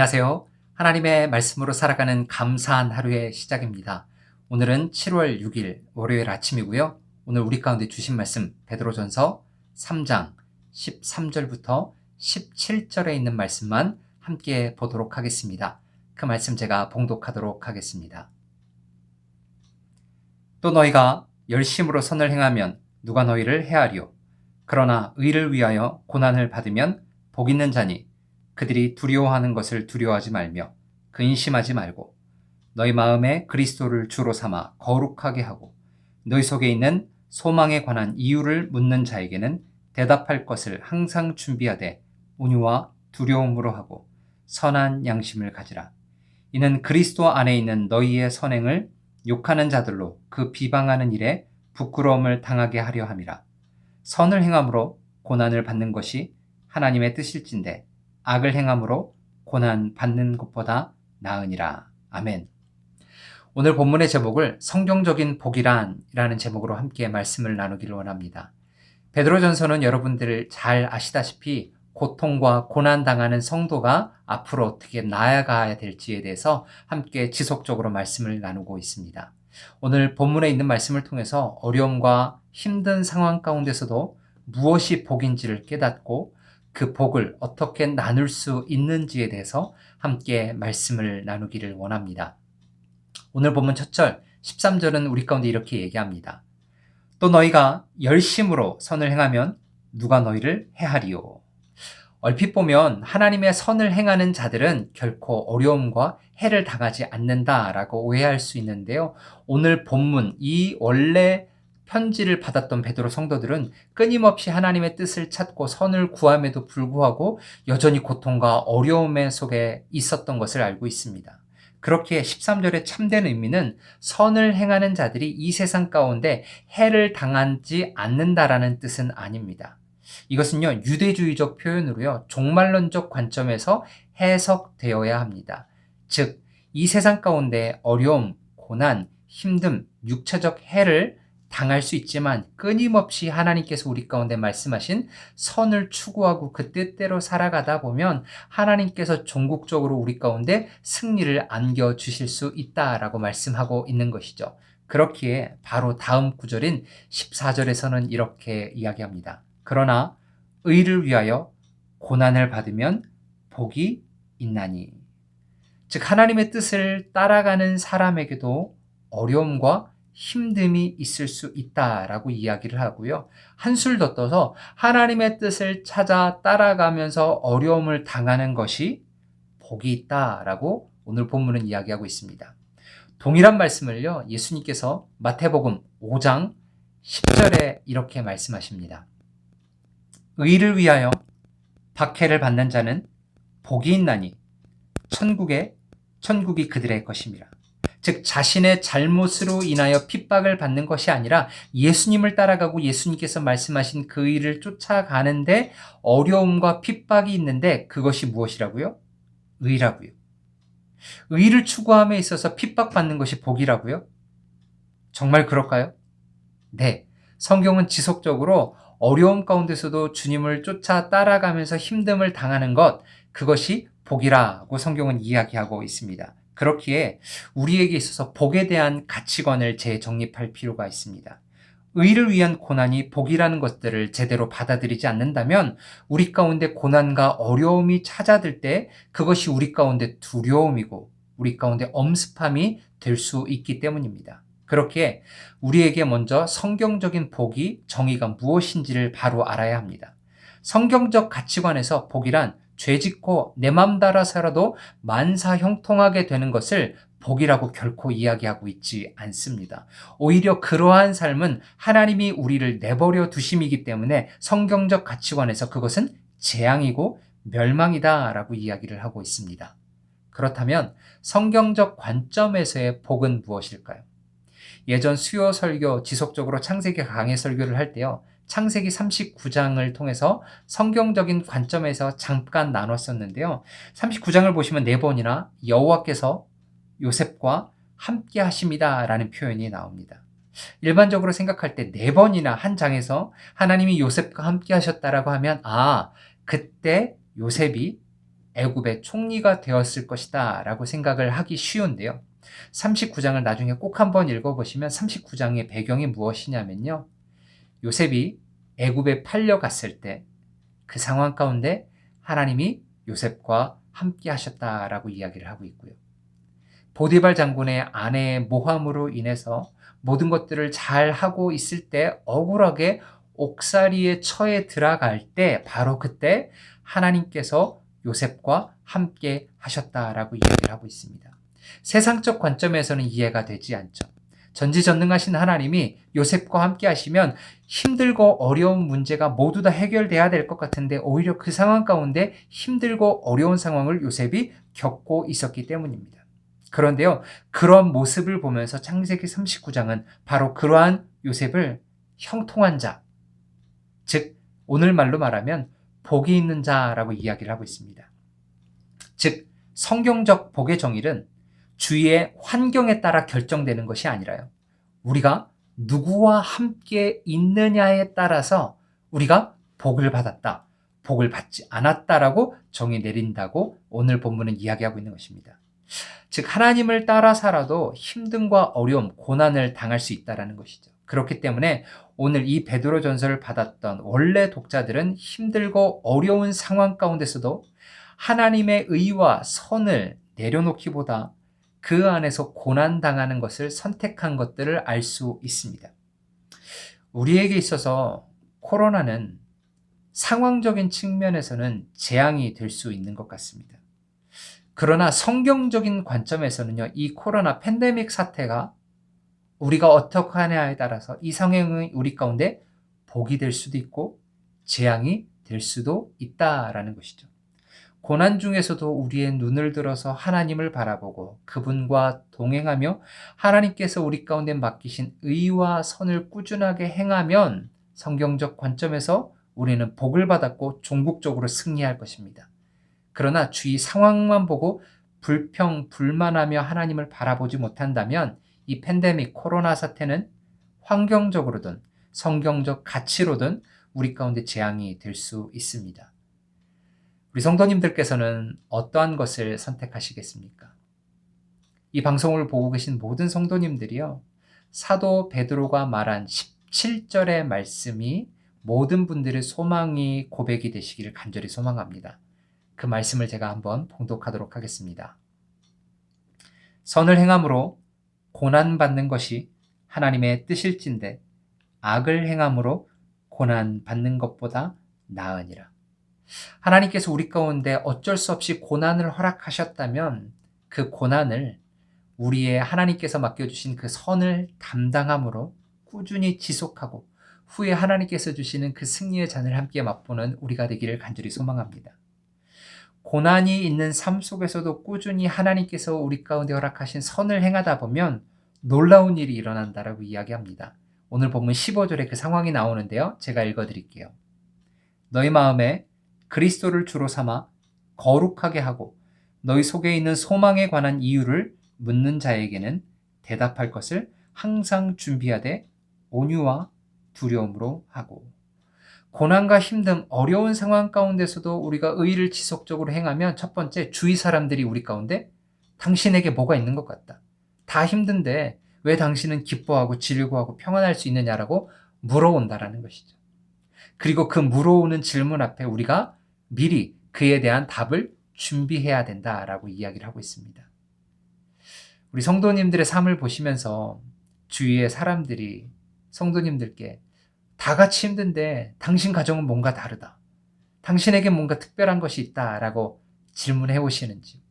안녕하세요. 하나님의 말씀으로 살아가는 감사한 하루의 시작입니다. 오늘은 7월 6일 월요일 아침이고요. 오늘 우리 가운데 주신 말씀 베드로전서 3장 13절부터 17절에 있는 말씀만 함께 보도록 하겠습니다. 그 말씀 제가 봉독하도록 하겠습니다. 또 너희가 열심으로 선을 행하면 누가 너희를 해하리요 그러나 의를 위하여 고난을 받으면 복 있는 자니 그들이 두려워하는 것을 두려워하지 말며 근심하지 말고 너희 마음에 그리스도를 주로 삼아 거룩하게 하고 너희 속에 있는 소망에 관한 이유를 묻는 자에게는 대답할 것을 항상 준비하되 온유와 두려움으로 하고 선한 양심을 가지라. 이는 그리스도 안에 있는 너희의 선행을 욕하는 자들로 그 비방하는 일에 부끄러움을 당하게 하려 함이라. 선을 행함으로 고난을 받는 것이 하나님의 뜻일진데 악을 행함으로 고난 받는 것보다 나으니라. 아멘. 오늘 본문의 제목을 성경적인 복이란이라는 제목으로 함께 말씀을 나누기를 원합니다. 베드로전서는 여러분들 잘 아시다시피 고통과 고난 당하는 성도가 앞으로 어떻게 나아가야 될지에 대해서 함께 지속적으로 말씀을 나누고 있습니다. 오늘 본문에 있는 말씀을 통해서 어려움과 힘든 상황 가운데서도 무엇이 복인지를 깨닫고 그 복을 어떻게 나눌 수 있는지에 대해서 함께 말씀을 나누기를 원합니다. 오늘 본문 첫절 13절은 우리 가운데 이렇게 얘기합니다. 또 너희가 열심으로 선을 행하면 누가 너희를 해하리요. 얼핏 보면 하나님의 선을 행하는 자들은 결코 어려움과 해를 당하지 않는다라고 오해할 수 있는데요. 오늘 본문 이 원래 편지를 받았던 베드로 성도들은 끊임없이 하나님의 뜻을 찾고 선을 구함에도 불구하고 여전히 고통과 어려움의 속에 있었던 것을 알고 있습니다. 그렇게 13절의 참된 의미는 선을 행하는 자들이 이 세상 가운데 해를 당하지 않는다라는 뜻은 아닙니다. 이것은요, 유대주의적 표현으로요, 종말론적 관점에서 해석되어야 합니다. 즉, 이 세상 가운데 어려움, 고난, 힘듦, 육체적 해를 당할 수 있지만 끊임없이 하나님께서 우리 가운데 말씀하신 선을 추구하고 그 뜻대로 살아가다 보면 하나님께서 종국적으로 우리 가운데 승리를 안겨 주실 수 있다라고 말씀하고 있는 것이죠. 그렇기에 바로 다음 구절인 14절에서는 이렇게 이야기합니다. 그러나 의를 위하여 고난을 받으면 복이 있나니. 즉, 하나님의 뜻을 따라가는 사람에게도 어려움과 힘듦이 있을 수 있다라고 이야기를 하고요. 한술 더 떠서 하나님의 뜻을 찾아 따라가면서 어려움을 당하는 것이 복이 있다라고 오늘 본문은 이야기하고 있습니다. 동일한 말씀을요, 예수님께서 마태복음 5장 10절에 이렇게 말씀하십니다. 의를 위하여 박해를 받는 자는 복이 있나니 천국에 천국이 그들의 것입니다. 즉 자신의 잘못으로 인하여 핍박을 받는 것이 아니라 예수님을 따라가고 예수님께서 말씀하신 그 일을 쫓아가는데 어려움과 핍박이 있는데 그것이 무엇이라고요? 의라고요. 의를 추구함에 있어서 핍박받는 것이 복이라고요? 정말 그럴까요? 네. 성경은 지속적으로 어려움 가운데서도 주님을 쫓아 따라가면서 힘듦을 당하는 것, 그것이 복이라고 성경은 이야기하고 있습니다. 그렇기에 우리에게 있어서 복에 대한 가치관을 재정립할 필요가 있습니다. 의를 위한 고난이 복이라는 것들을 제대로 받아들이지 않는다면 우리 가운데 고난과 어려움이 찾아들 때 그것이 우리 가운데 두려움이고 우리 가운데 엄습함이 될 수 있기 때문입니다. 그렇게 우리에게 먼저 성경적인 복이 정의가 무엇인지를 바로 알아야 합니다. 성경적 가치관에서 복이란 죄 짓고 내 맘 따라 살아도 만사 형통하게 되는 것을 복이라고 결코 이야기하고 있지 않습니다. 오히려 그러한 삶은 하나님이 우리를 내버려 두심이기 때문에 성경적 가치관에서 그것은 재앙이고 멸망이다라고 이야기를 하고 있습니다. 그렇다면 성경적 관점에서의 복은 무엇일까요? 예전 수요 설교 지속적으로 창세기 강해 설교를 할 때요. 창세기 39장을 통해서 성경적인 관점에서 잠깐 나눴었는데요. 39장을 보시면 네 번이나 여호와께서 요셉과 함께 하십니다라는 표현이 나옵니다. 일반적으로 생각할 때 네 번이나 한 장에서 하나님이 요셉과 함께 하셨다라고 하면 아, 그때 요셉이 애굽의 총리가 되었을 것이다 라고 생각을 하기 쉬운데요. 39장을 나중에 꼭 한번 읽어보시면 39장의 배경이 무엇이냐면요. 요셉이 애굽에 팔려갔을 때 그 상황 가운데 하나님이 요셉과 함께 하셨다라고 이야기를 하고 있고요. 보디발 장군의 아내의 모함으로 인해서 모든 것들을 잘 하고 있을 때 억울하게 옥살이의 처에 들어갈 때 바로 그때 하나님께서 요셉과 함께 하셨다라고 이야기를 하고 있습니다. 세상적 관점에서는 이해가 되지 않죠. 전지전능하신 하나님이 요셉과 함께 하시면 힘들고 어려운 문제가 모두 다 해결돼야 될 것 같은데 오히려 그 상황 가운데 힘들고 어려운 상황을 요셉이 겪고 있었기 때문입니다. 그런데요, 그런 모습을 보면서 창세기 39장은 바로 그러한 요셉을 형통한 자, 즉, 오늘말로 말하면 복이 있는 자라고 이야기를 하고 있습니다. 즉, 성경적 복의 정의는 주위의 환경에 따라 결정되는 것이 아니라요. 우리가 누구와 함께 있느냐에 따라서 우리가 복을 받았다, 복을 받지 않았다라고 정의 내린다고 오늘 본문은 이야기하고 있는 것입니다. 즉, 하나님을 따라 살아도 힘듦과 어려움, 고난을 당할 수 있다라는 것이죠. 그렇기 때문에 오늘 이 베드로 전설을 받았던 원래 독자들은 힘들고 어려운 상황 가운데서도 하나님의 의와 선을 내려놓기보다 그 안에서 고난당하는 것을 선택한 것들을 알 수 있습니다. 우리에게 있어서 코로나는 상황적인 측면에서는 재앙이 될 수 있는 것 같습니다. 그러나 성경적인 관점에서는요, 이 코로나 팬데믹 사태가 우리가 어떻게 하냐에 따라서 이 상황이 우리 가운데 복이 될 수도 있고 재앙이 될 수도 있다라는 것이죠. 고난 중에서도 우리의 눈을 들어서 하나님을 바라보고 그분과 동행하며 하나님께서 우리 가운데 맡기신 의와 선을 꾸준하게 행하면 성경적 관점에서 우리는 복을 받았고 종국적으로 승리할 것입니다. 그러나 주위 상황만 보고 불평, 불만하며 하나님을 바라보지 못한다면 이 팬데믹 코로나 사태는 환경적으로든 성경적 가치로든 우리 가운데 재앙이 될 수 있습니다. 우리 성도님들께서는 어떠한 것을 선택하시겠습니까? 이 방송을 보고 계신 모든 성도님들이요. 사도 베드로가 말한 17절의 말씀이 모든 분들의 소망이 고백이 되시기를 간절히 소망합니다. 그 말씀을 제가 한번 봉독하도록 하겠습니다. 선을 행함으로 고난 받는 것이 하나님의 뜻일진데 악을 행함으로 고난 받는 것보다 나으니라. 하나님께서 우리 가운데 어쩔 수 없이 고난을 허락하셨다면 그 고난을 우리의 하나님께서 맡겨주신 그 선을 담당함으로 꾸준히 지속하고 후에 하나님께서 주시는 그 승리의 잔을 함께 맛보는 우리가 되기를 간절히 소망합니다. 고난이 있는 삶 속에서도 꾸준히 하나님께서 우리 가운데 허락하신 선을 행하다 보면 놀라운 일이 일어난다라고 이야기합니다. 오늘 본문 15절에 그 상황이 나오는데요. 제가 읽어 드릴게요. 너희 마음에 그리스도를 주로 삼아 거룩하게 하고 너희 속에 있는 소망에 관한 이유를 묻는 자에게는 대답할 것을 항상 준비하되 온유와 두려움으로 하고 고난과 힘듦, 어려운 상황 가운데서도 우리가 의를 지속적으로 행하면 첫 번째 주위 사람들이 우리 가운데 당신에게 뭐가 있는 것 같다. 다 힘든데 왜 당신은 기뻐하고 즐거워하고 평안할 수 있느냐라고 물어온다라는 것이죠. 그리고 그 물어오는 질문 앞에 우리가 미리 그에 대한 답을 준비해야 된다라고 이야기를 하고 있습니다. 우리 성도님들의 삶을 보시면서 주위의 사람들이 성도님들께 다 같이 힘든데 당신 가정은 뭔가 다르다. 당신에게 뭔가 특별한 것이 있다라고 질문해 오시는지.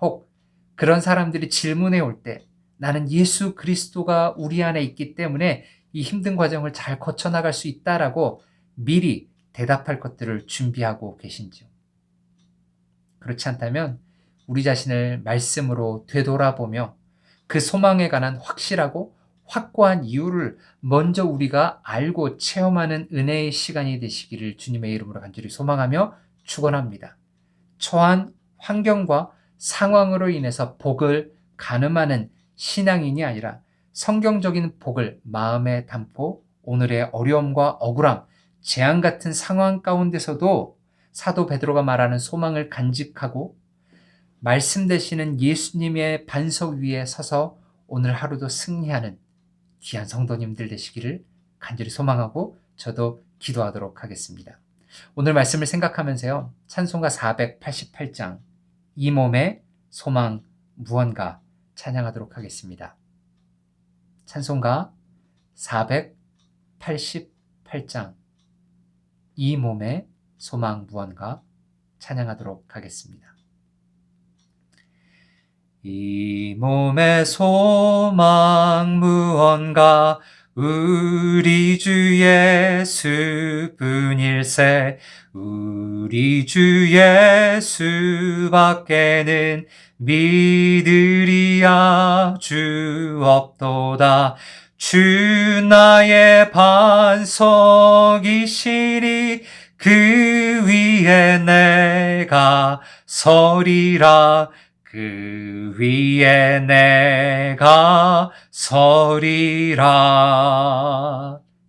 혹 그런 사람들이 질문해 올 때 나는 예수 그리스도가 우리 안에 있기 때문에 이 힘든 과정을 잘 거쳐 나갈 수 있다라고 미리 대답할 것들을 준비하고 계신지요? 그렇지 않다면 우리 자신을 말씀으로 되돌아보며 그 소망에 관한 확실하고 확고한 이유를 먼저 우리가 알고 체험하는 은혜의 시간이 되시기를 주님의 이름으로 간절히 소망하며 축원합니다. 처한 환경과 상황으로 인해서 복을 가늠하는 신앙인이 아니라 성경적인 복을 마음에 담고 오늘의 어려움과 억울함, 재앙 같은 상황 가운데서도 사도 베드로가 말하는 소망을 간직하고 말씀 되시는 예수님의 반석 위에 서서 오늘 하루도 승리하는 귀한 성도님들 되시기를 간절히 소망하고 저도 기도하도록 하겠습니다. 오늘 말씀을 생각하면서요. 찬송가 488장 이 몸의 소망 무언가 찬양하도록 하겠습니다. 찬송가 488장 이 몸의 소망 무언가 찬양하도록 하겠습니다. 이 몸의 소망 무언가 우리 주 예수뿐일세 우리 주 예수밖에는 믿으리야 주 없도다 주 나의 반석이시니 그 위에 내가 서리라 그 위에 내가 서리라.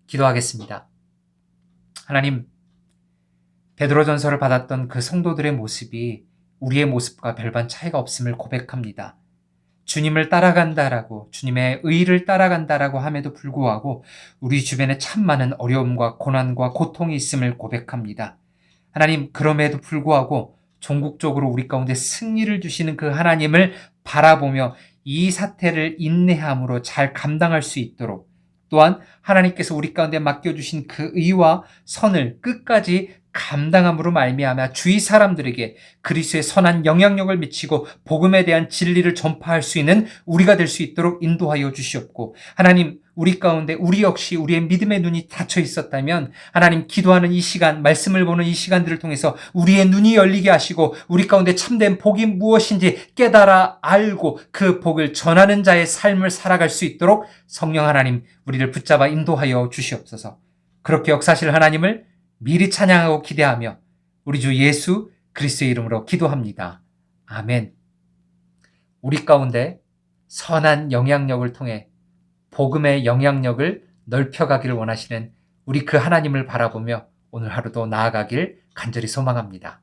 기도하겠습니다. 하나님, 베드로전서를 받았던 그 성도들의 모습이 우리의 모습과 별반 차이가 없음을 고백합니다. 주님을 따라간다라고, 주님의 의를 따라간다라고 함에도 불구하고 우리 주변에 참 많은 어려움과 고난과 고통이 있음을 고백합니다. 하나님, 그럼에도 불구하고 종국적으로 우리 가운데 승리를 주시는 그 하나님을 바라보며 이 사태를 인내함으로 잘 감당할 수 있도록 또한 하나님께서 우리 가운데 맡겨주신 그 의와 선을 끝까지 감당함으로 말미암아 주위 사람들에게 그리스의 선한 영향력을 미치고 복음에 대한 진리를 전파할 수 있는 우리가 될 수 있도록 인도하여 주시옵고 하나님 우리 가운데 우리 역시 우리의 믿음의 눈이 닫혀 있었다면 하나님 기도하는 이 시간 말씀을 보는 이 시간들을 통해서 우리의 눈이 열리게 하시고 우리 가운데 참된 복이 무엇인지 깨달아 알고 그 복을 전하는 자의 삶을 살아갈 수 있도록 성령 하나님 우리를 붙잡아 인도하여 주시옵소서. 그렇게 역사실 하나님을 미리 찬양하고 기대하며 우리 주 예수 그리스도의 이름으로 기도합니다. 아멘. 우리 가운데 선한 영향력을 통해 복음의 영향력을 넓혀가기를 원하시는 우리 그 하나님을 바라보며 오늘 하루도 나아가길 간절히 소망합니다.